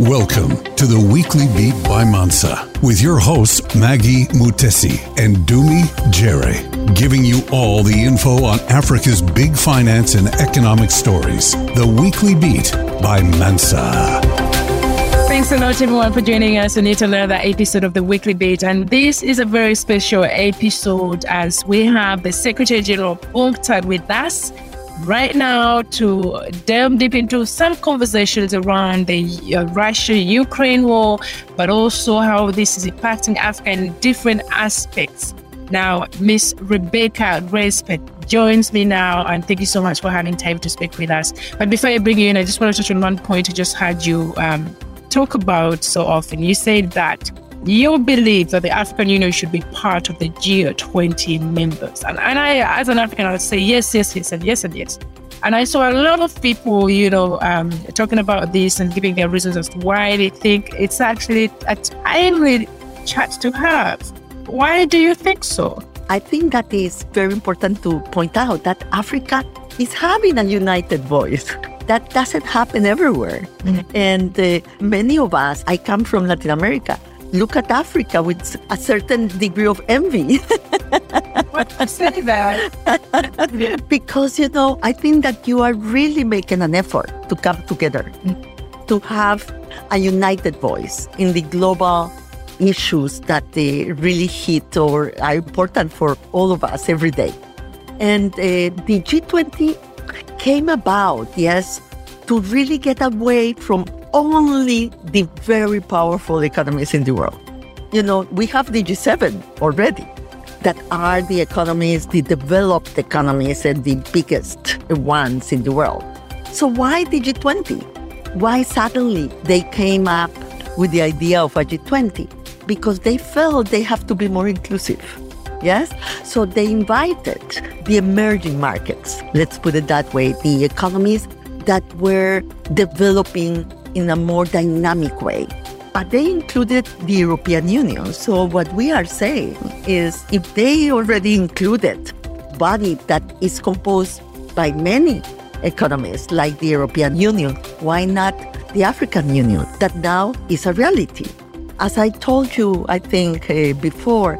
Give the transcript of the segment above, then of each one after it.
Welcome to the Weekly Beat by Mansa with your hosts Maggie Mutesi and Dumi Jere, giving you all the info on Africa's big finance and economic stories. The Weekly Beat by Mansa. Thanks a lot, everyone, for joining us on yet another episode of the Weekly Beat. And this is a very special episode as we have the Secretary General of UNCTAD with us right now to delve deep into some conversations around the uh, Russia Ukraine war, but also how this is impacting Africa in different aspects. Now, Miss Rebeca Grynspan joins me now, and thank you so much for having time to speak with us. But before I bring you in, I just want to touch on one point I just had you um, talk about so often. You said that you believe that the African Union should be part of the G20 members. And, and I, as an African, I would say yes, yes, yes, and yes, and yes. And I saw a lot of people, you know, um, talking about this and giving their reasons as to why they think it's actually a timely chat to have. Why do you think so? I think that is very important to point out that Africa is having a united voice. That doesn't happen everywhere. Mm-hmm. And uh, many of us, I come from Latin America, look at Africa with a certain degree of envy. what say that? because, you know, I think that you are really making an effort to come together, to have a united voice in the global issues that they really hit or are important for all of us every day. And uh, the G20 came about, yes, to really get away from only the very powerful economies in the world. You know, we have the G7 already that are the economies, the developed economies, and the biggest ones in the world. So, why the G20? Why suddenly they came up with the idea of a G20? Because they felt they have to be more inclusive. Yes? So they invited the emerging markets, let's put it that way, the economies that were developing in a more dynamic way. But they included the European Union. So what we are saying is if they already included body that is composed by many economies like the European Union, why not the African Union that now is a reality? As I told you, I think uh, before,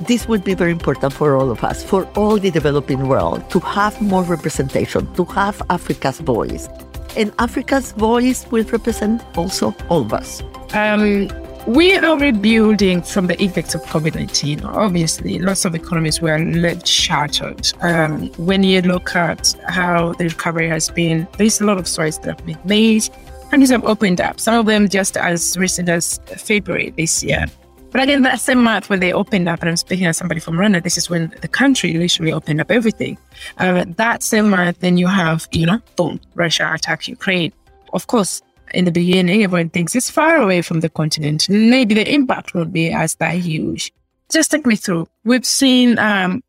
this would be very important for all of us, for all the developing world, to have more representation, to have Africa's voice, and Africa's voice will represent also all of us. Um, we are rebuilding from the effects of COVID 19. Obviously, lots of economies were left shattered. Um, when you look at how the recovery has been, there's a lot of stories that have been made. Countries have opened up, some of them just as recent as February this year. But again, that same month when they opened up, and I'm speaking as somebody from Rwanda, this is when the country literally opened up everything. Uh, that same month, then you have, you know, boom, Russia attacks Ukraine. Of course, in the beginning, everyone thinks it's far away from the continent. Maybe the impact won't be as that huge. Just take me through. We've seen um,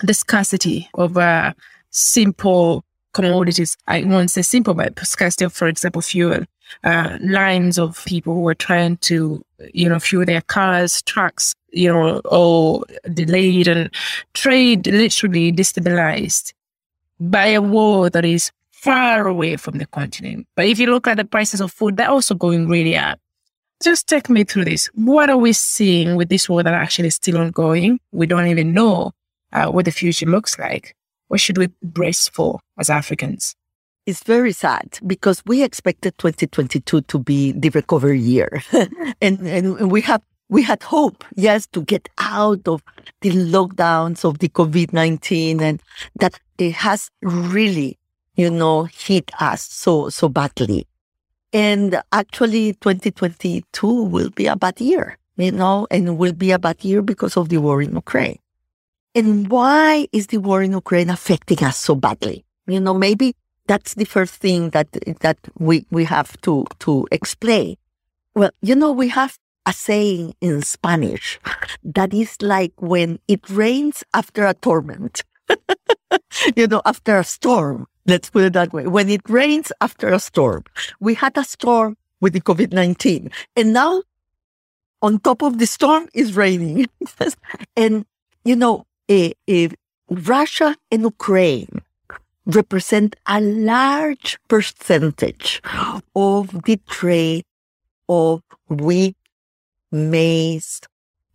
the scarcity of uh, simple commodities. I won't say simple, but scarcity of, for example, fuel. Uh, lines of people who are trying to you know, fuel their cars, trucks, you know, all delayed and trade literally destabilized by a war that is far away from the continent. But if you look at the prices of food, they're also going really up. Just take me through this. What are we seeing with this war that actually is still ongoing? We don't even know uh, what the future looks like. What should we brace for as Africans? It's very sad because we expected 2022 to be the recovery year. and, and we have we had hope, yes, to get out of the lockdowns of the COVID-19 and that it has really, you know, hit us so, so badly. And actually 2022 will be a bad year, you know, and will be a bad year because of the war in Ukraine. And why is the war in Ukraine affecting us so badly? You know, maybe that's the first thing that that we we have to to explain. Well, you know, we have a saying in Spanish that is like when it rains after a torment. you know, after a storm. Let's put it that way. When it rains after a storm, we had a storm with the COVID 19 and now on top of the storm is raining. and, you know, eh, eh, Russia and Ukraine represent a large percentage of the trade of wheat, maize,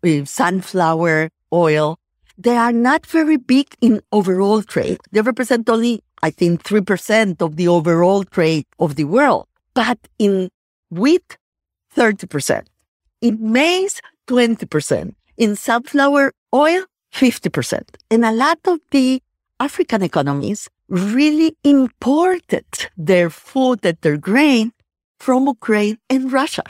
uh, sunflower oil. They are not very big in overall trade. They represent only, I think, 3% of the overall trade of the world. But in wheat, 30%. In maize, 20%. In sunflower oil, 50%. And a lot of the African economies really imported their food and their grain from Ukraine and Russia.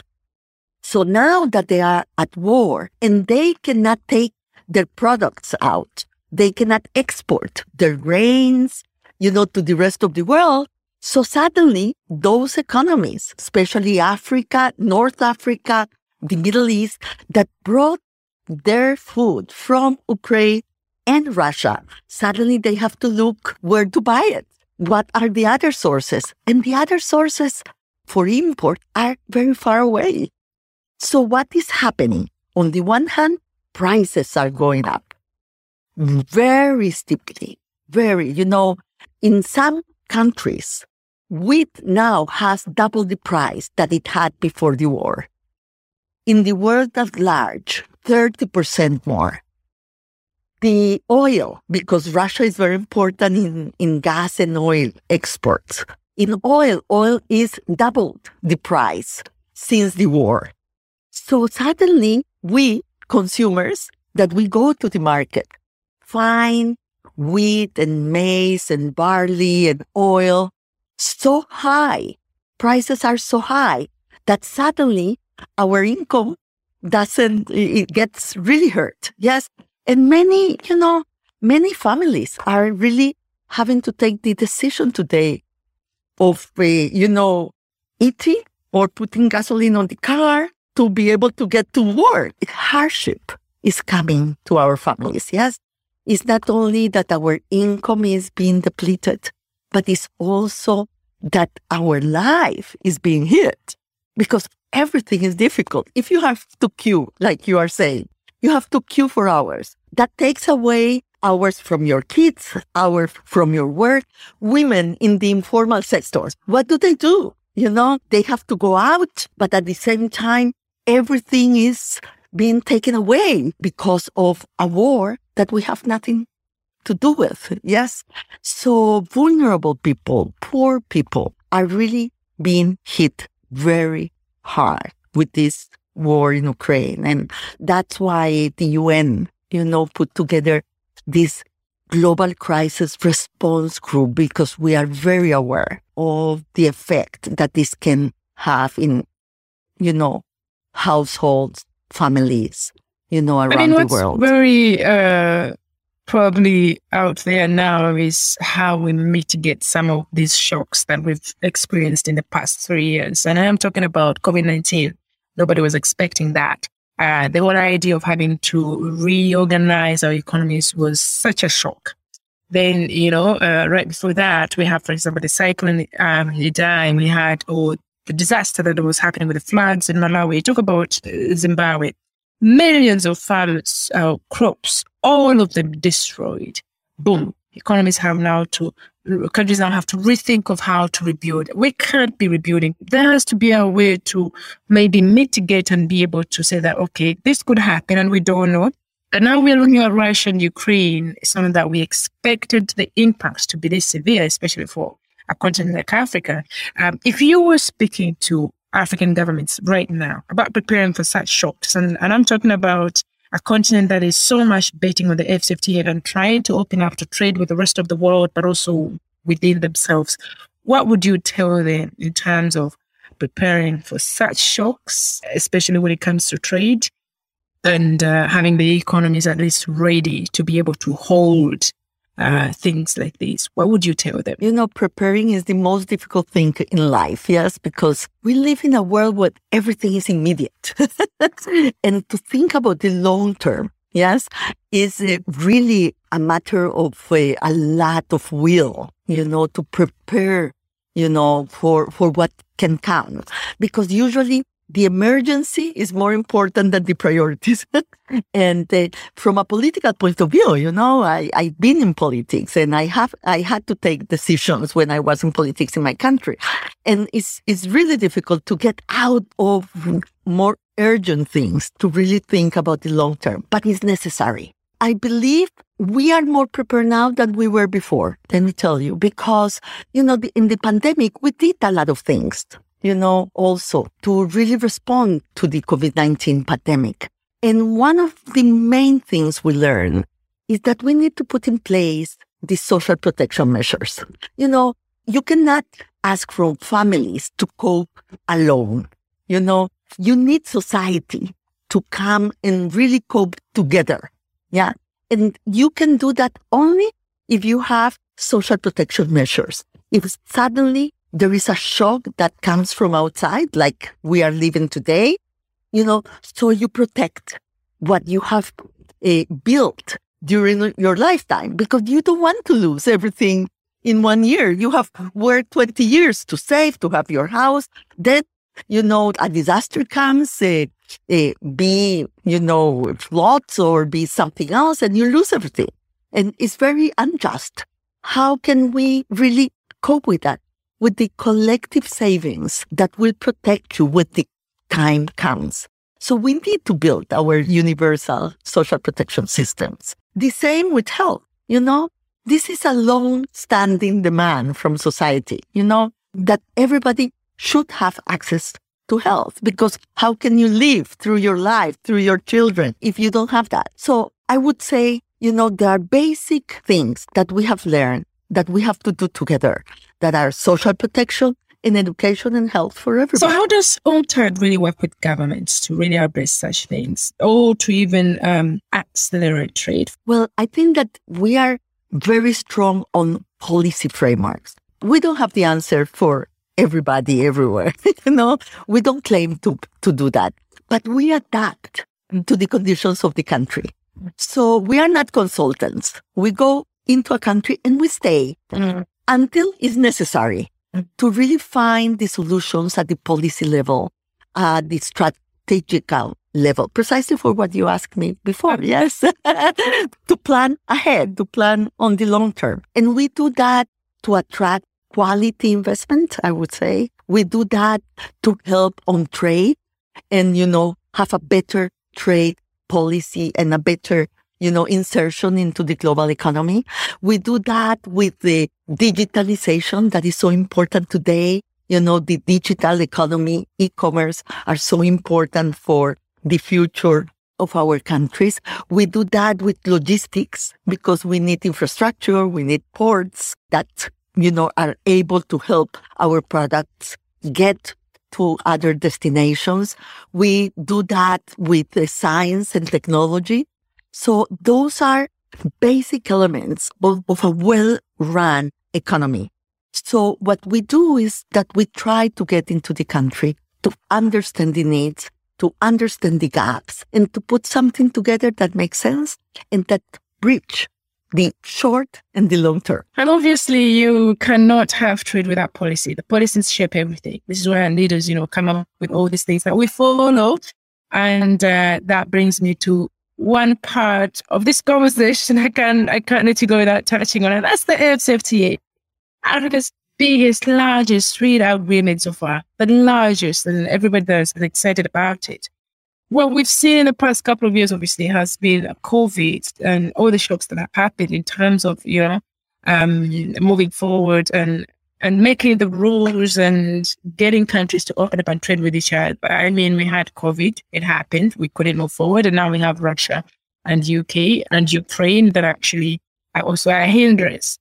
So now that they are at war and they cannot take their products out, they cannot export their grains, you know, to the rest of the world. So suddenly those economies, especially Africa, North Africa, the Middle East, that brought their food from Ukraine and Russia, suddenly they have to look where to buy it. What are the other sources? And the other sources for import are very far away. So what is happening? On the one hand, prices are going up very steeply. Very, you know, in some countries, wheat now has double the price that it had before the war. In the world at large, 30% more. The oil, because Russia is very important in, in gas and oil exports. In oil, oil is doubled the price since the war. So suddenly we consumers that we go to the market find wheat and maize and barley and oil so high. Prices are so high that suddenly our income doesn't, it gets really hurt. Yes. And many, you know, many families are really having to take the decision today of, uh, you know, eating or putting gasoline on the car to be able to get to work. Hardship is coming to our families. Yes. It's not only that our income is being depleted, but it's also that our life is being hit because everything is difficult. If you have to queue, like you are saying, you have to queue for hours. That takes away hours from your kids, hours from your work. Women in the informal sectors, what do they do? You know, they have to go out, but at the same time, everything is being taken away because of a war that we have nothing to do with. Yes. So vulnerable people, poor people are really being hit very hard with this war in Ukraine. And that's why the UN, you know, put together this global crisis response group because we are very aware of the effect that this can have in, you know, households, families, you know, around I mean, the world. Very uh, probably out there now is how we mitigate some of these shocks that we've experienced in the past three years. And I am talking about COVID 19. Nobody was expecting that. Uh, the whole idea of having to reorganize our economies was such a shock. Then, you know, uh, right before that, we have, for example, the cyclone um, Idai, we had, or the disaster that was happening with the floods in Malawi. Talk about uh, Zimbabwe. Millions of farmers, uh, crops, all of them destroyed. Boom. Economies have now to, countries now have to rethink of how to rebuild. We can't be rebuilding. There has to be a way to maybe mitigate and be able to say that, okay, this could happen and we don't know. And now we're looking at Russia and Ukraine, something that we expected the impacts to be this severe, especially for a continent like Africa. Um, if you were speaking to African governments right now about preparing for such shocks, and, and I'm talking about a continent that is so much betting on the AfCFTA and trying to open up to trade with the rest of the world, but also within themselves, what would you tell them in terms of preparing for such shocks, especially when it comes to trade? And uh, having the economies at least ready to be able to hold uh, things like these? What would you tell them? You know, preparing is the most difficult thing in life, yes, because we live in a world where everything is immediate. and to think about the long term, yes, is uh, really a matter of uh, a lot of will, you know, to prepare, you know, for, for what can come. Because usually the emergency is more important than the priorities. and uh, from a political point of view, you know, I, I've been in politics and I have, I had to take decisions when I was in politics in my country. And it's, it's really difficult to get out of more urgent things to really think about the long term, but it's necessary. I believe we are more prepared now than we were before. Let me tell you, because, you know, the, in the pandemic, we did a lot of things, you know, also to really respond to the COVID-19 pandemic. And one of the main things we learned is that we need to put in place the social protection measures. You know, you cannot ask from families to cope alone. You know, you need society to come and really cope together. Yeah. And you can do that only if you have social protection measures. If suddenly there is a shock that comes from outside, like we are living today, you know, so you protect what you have uh, built during your lifetime because you don't want to lose everything in one year. You have worked 20 years to save, to have your house. Then, you know, a disaster comes, uh, uh, be, you know, floods or be something else and you lose everything. And it's very unjust. How can we really cope with that? With the collective savings that will protect you when the time comes. So we need to build our universal social protection systems. The same with health. You know, this is a long standing demand from society, you know, that everybody should have access to health because how can you live through your life, through your children if you don't have that? So I would say, you know, there are basic things that we have learned that we have to do together that are social protection in education and health for everybody. So, how does UNCTAD really work with governments to really address such things or to even um, accelerate trade? Well, I think that we are very strong on policy frameworks. We don't have the answer for everybody everywhere. you know, we don't claim to, to do that, but we adapt to the conditions of the country. So we are not consultants. We go into a country and we stay mm. until it's necessary mm. to really find the solutions at the policy level, at the strategical uh, level, precisely for what you asked me before. Yes. to plan ahead, to plan on the long term. And we do that to attract quality investment, I would say. We do that to help on trade and, you know, have a better trade policy and a better you know, insertion into the global economy. We do that with the digitalization that is so important today. You know, the digital economy, e-commerce are so important for the future of our countries. We do that with logistics because we need infrastructure. We need ports that, you know, are able to help our products get to other destinations. We do that with the science and technology so those are basic elements of, of a well-run economy. So what we do is that we try to get into the country to understand the needs, to understand the gaps, and to put something together that makes sense and that bridge the short and the long term. And obviously, you cannot have trade without policy. The policies shape everything. This is where leaders, you know, come up with all these things that we follow. And uh, that brings me to one part of this conversation I can I can't let you go without touching on it. That's the AFCFTA. Africa's biggest, largest trade agreement so far, the largest, and everybody is excited about it. What we've seen in the past couple of years, obviously, has been COVID and all the shocks that have happened in terms of, you know, um, moving forward and and making the rules and getting countries to open up and trade with each other. I mean, we had COVID, it happened, we couldn't move forward, and now we have Russia and UK and Ukraine that actually are also a hindrance.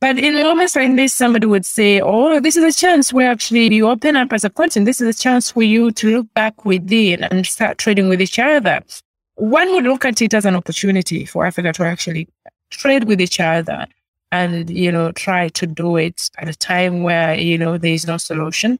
But in moments like this, somebody would say, Oh, this is a chance where actually you open up as a continent. This is a chance for you to look back within and start trading with each other. One would look at it as an opportunity for Africa to actually trade with each other and, you know, try to do it at a time where, you know, there is no solution.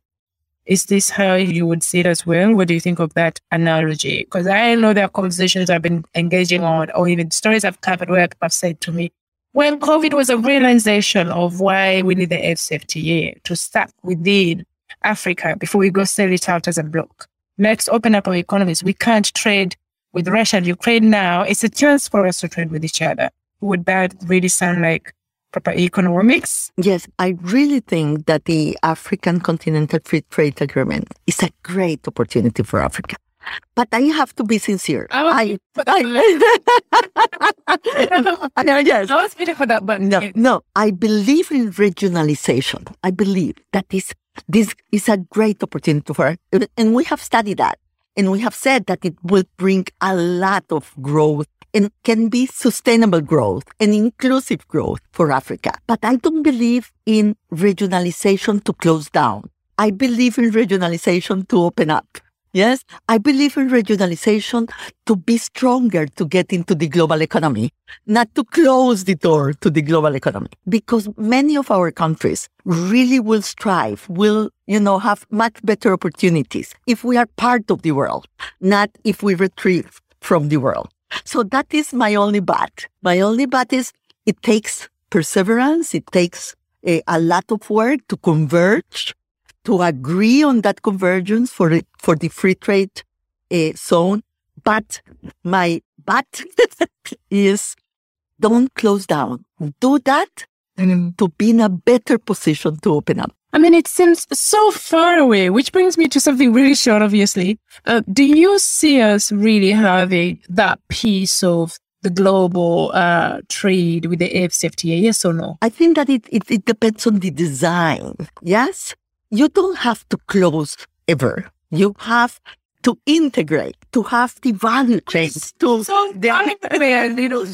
Is this how you would see it as well? What do you think of that analogy? Because I know there are conversations I've been engaging on, or even stories I've covered where people have said to me, well, COVID was a realization of why we need the AFCFTA to start within Africa before we go sell it out as a bloc. Let's open up our economies. We can't trade with Russia and Ukraine now. It's a chance for us to trade with each other. Would that really sound like proper economics. Yes, I really think that the African Continental Free Trade Agreement is a great opportunity for Africa. But I have to be sincere. I was I. I, I, yes. I was waiting for that button. No, no, I believe in regionalization. I believe that this, this is a great opportunity for, and we have studied that. And we have said that it will bring a lot of growth and can be sustainable growth and inclusive growth for Africa. But I don't believe in regionalization to close down. I believe in regionalization to open up. Yes, I believe in regionalization to be stronger to get into the global economy, not to close the door to the global economy. Because many of our countries really will strive, will, you know, have much better opportunities if we are part of the world, not if we retreat from the world. So that is my only but. My only but is it takes perseverance. It takes a, a lot of work to converge to agree on that convergence for the, for the free trade uh, zone. But my but is don't close down. Do that And, to be in a better position to open up. I mean, it seems so far away, which brings me to something really short, obviously. Uh, do you see us really having that piece of the global uh, trade with the AFCFTA, yes or no? I think that it, it, it depends on the design. Yes. You don't have to close ever. You have to integrate, to have the value chains, to So I mean, you know,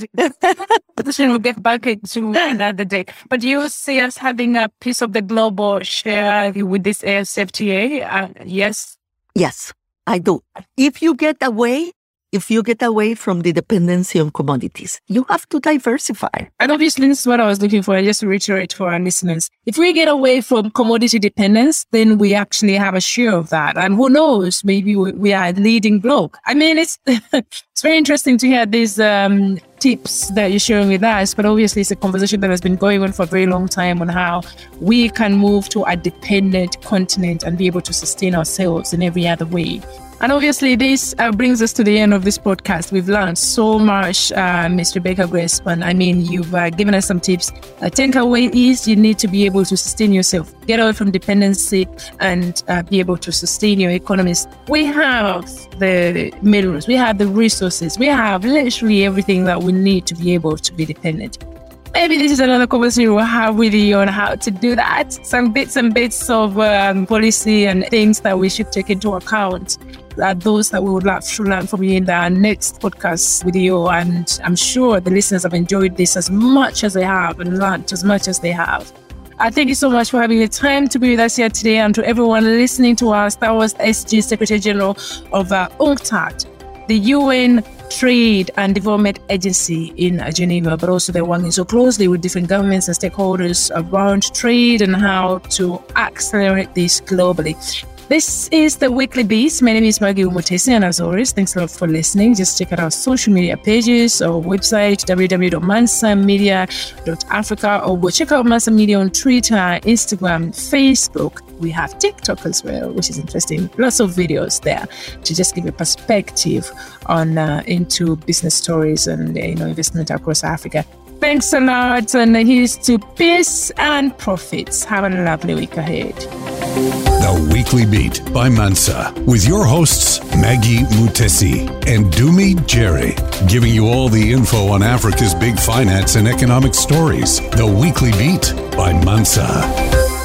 position will get back into another day. But you see us having a piece of the global share with this AFCFTA? Uh, yes. Yes, I do. If you get away, if you get away from the dependency on commodities, you have to diversify. And obviously, this is what I was looking for. Just to reiterate for our listeners. If we get away from commodity dependence, then we actually have a share of that. And who knows, maybe we, are a leading globe. I mean, it's, it's very interesting to hear these, um, tips that you're sharing with us, but obviously it's a conversation that has been going on for a very long time on how we can move to a dependent continent and be able to sustain ourselves in every other way. And obviously, this uh, brings us to the end of this podcast. We've learned so much, uh, Ms. Rebeca Grynspan. I mean, you've uh, given us some tips. Uh, takeaway is you need to be able to sustain yourself, get away from dependency, and uh, be able to sustain your economies. We have the minerals, we have the resources, we have literally everything that we need to be able to be dependent. Maybe this is another conversation we'll have with you on how to do that. Some bits and bits of um, policy and things that we should take into account are those that we would love to learn from you in the next podcast video. And I'm sure the listeners have enjoyed this as much as they have and learned as much as they have. I thank you so much for having the time to be with us here today and to everyone listening to us. That was SG Secretary General of uh, UNCTAD, the UN Trade and Development Agency in Geneva, but also they're working so closely with different governments and stakeholders around trade and how to accelerate this globally. This is the Weekly Beat. My name is Maggie Umutesi, and as always, thanks a lot for listening. Just check out our social media pages or website, www.mansamedia.africa, or go check out Mansa Media on Twitter, Instagram, Facebook. We have TikTok as well, which is interesting. Lots of videos there to just give a perspective on uh, into business stories and you know investment across Africa. Thanks a lot, and here's to peace and profits. Have a lovely week ahead. The Weekly Beat by Mansa with your hosts Maggie Mutesi and Dumi Jere, giving you all the info on Africa's big finance and economic stories. The Weekly Beat by Mansa.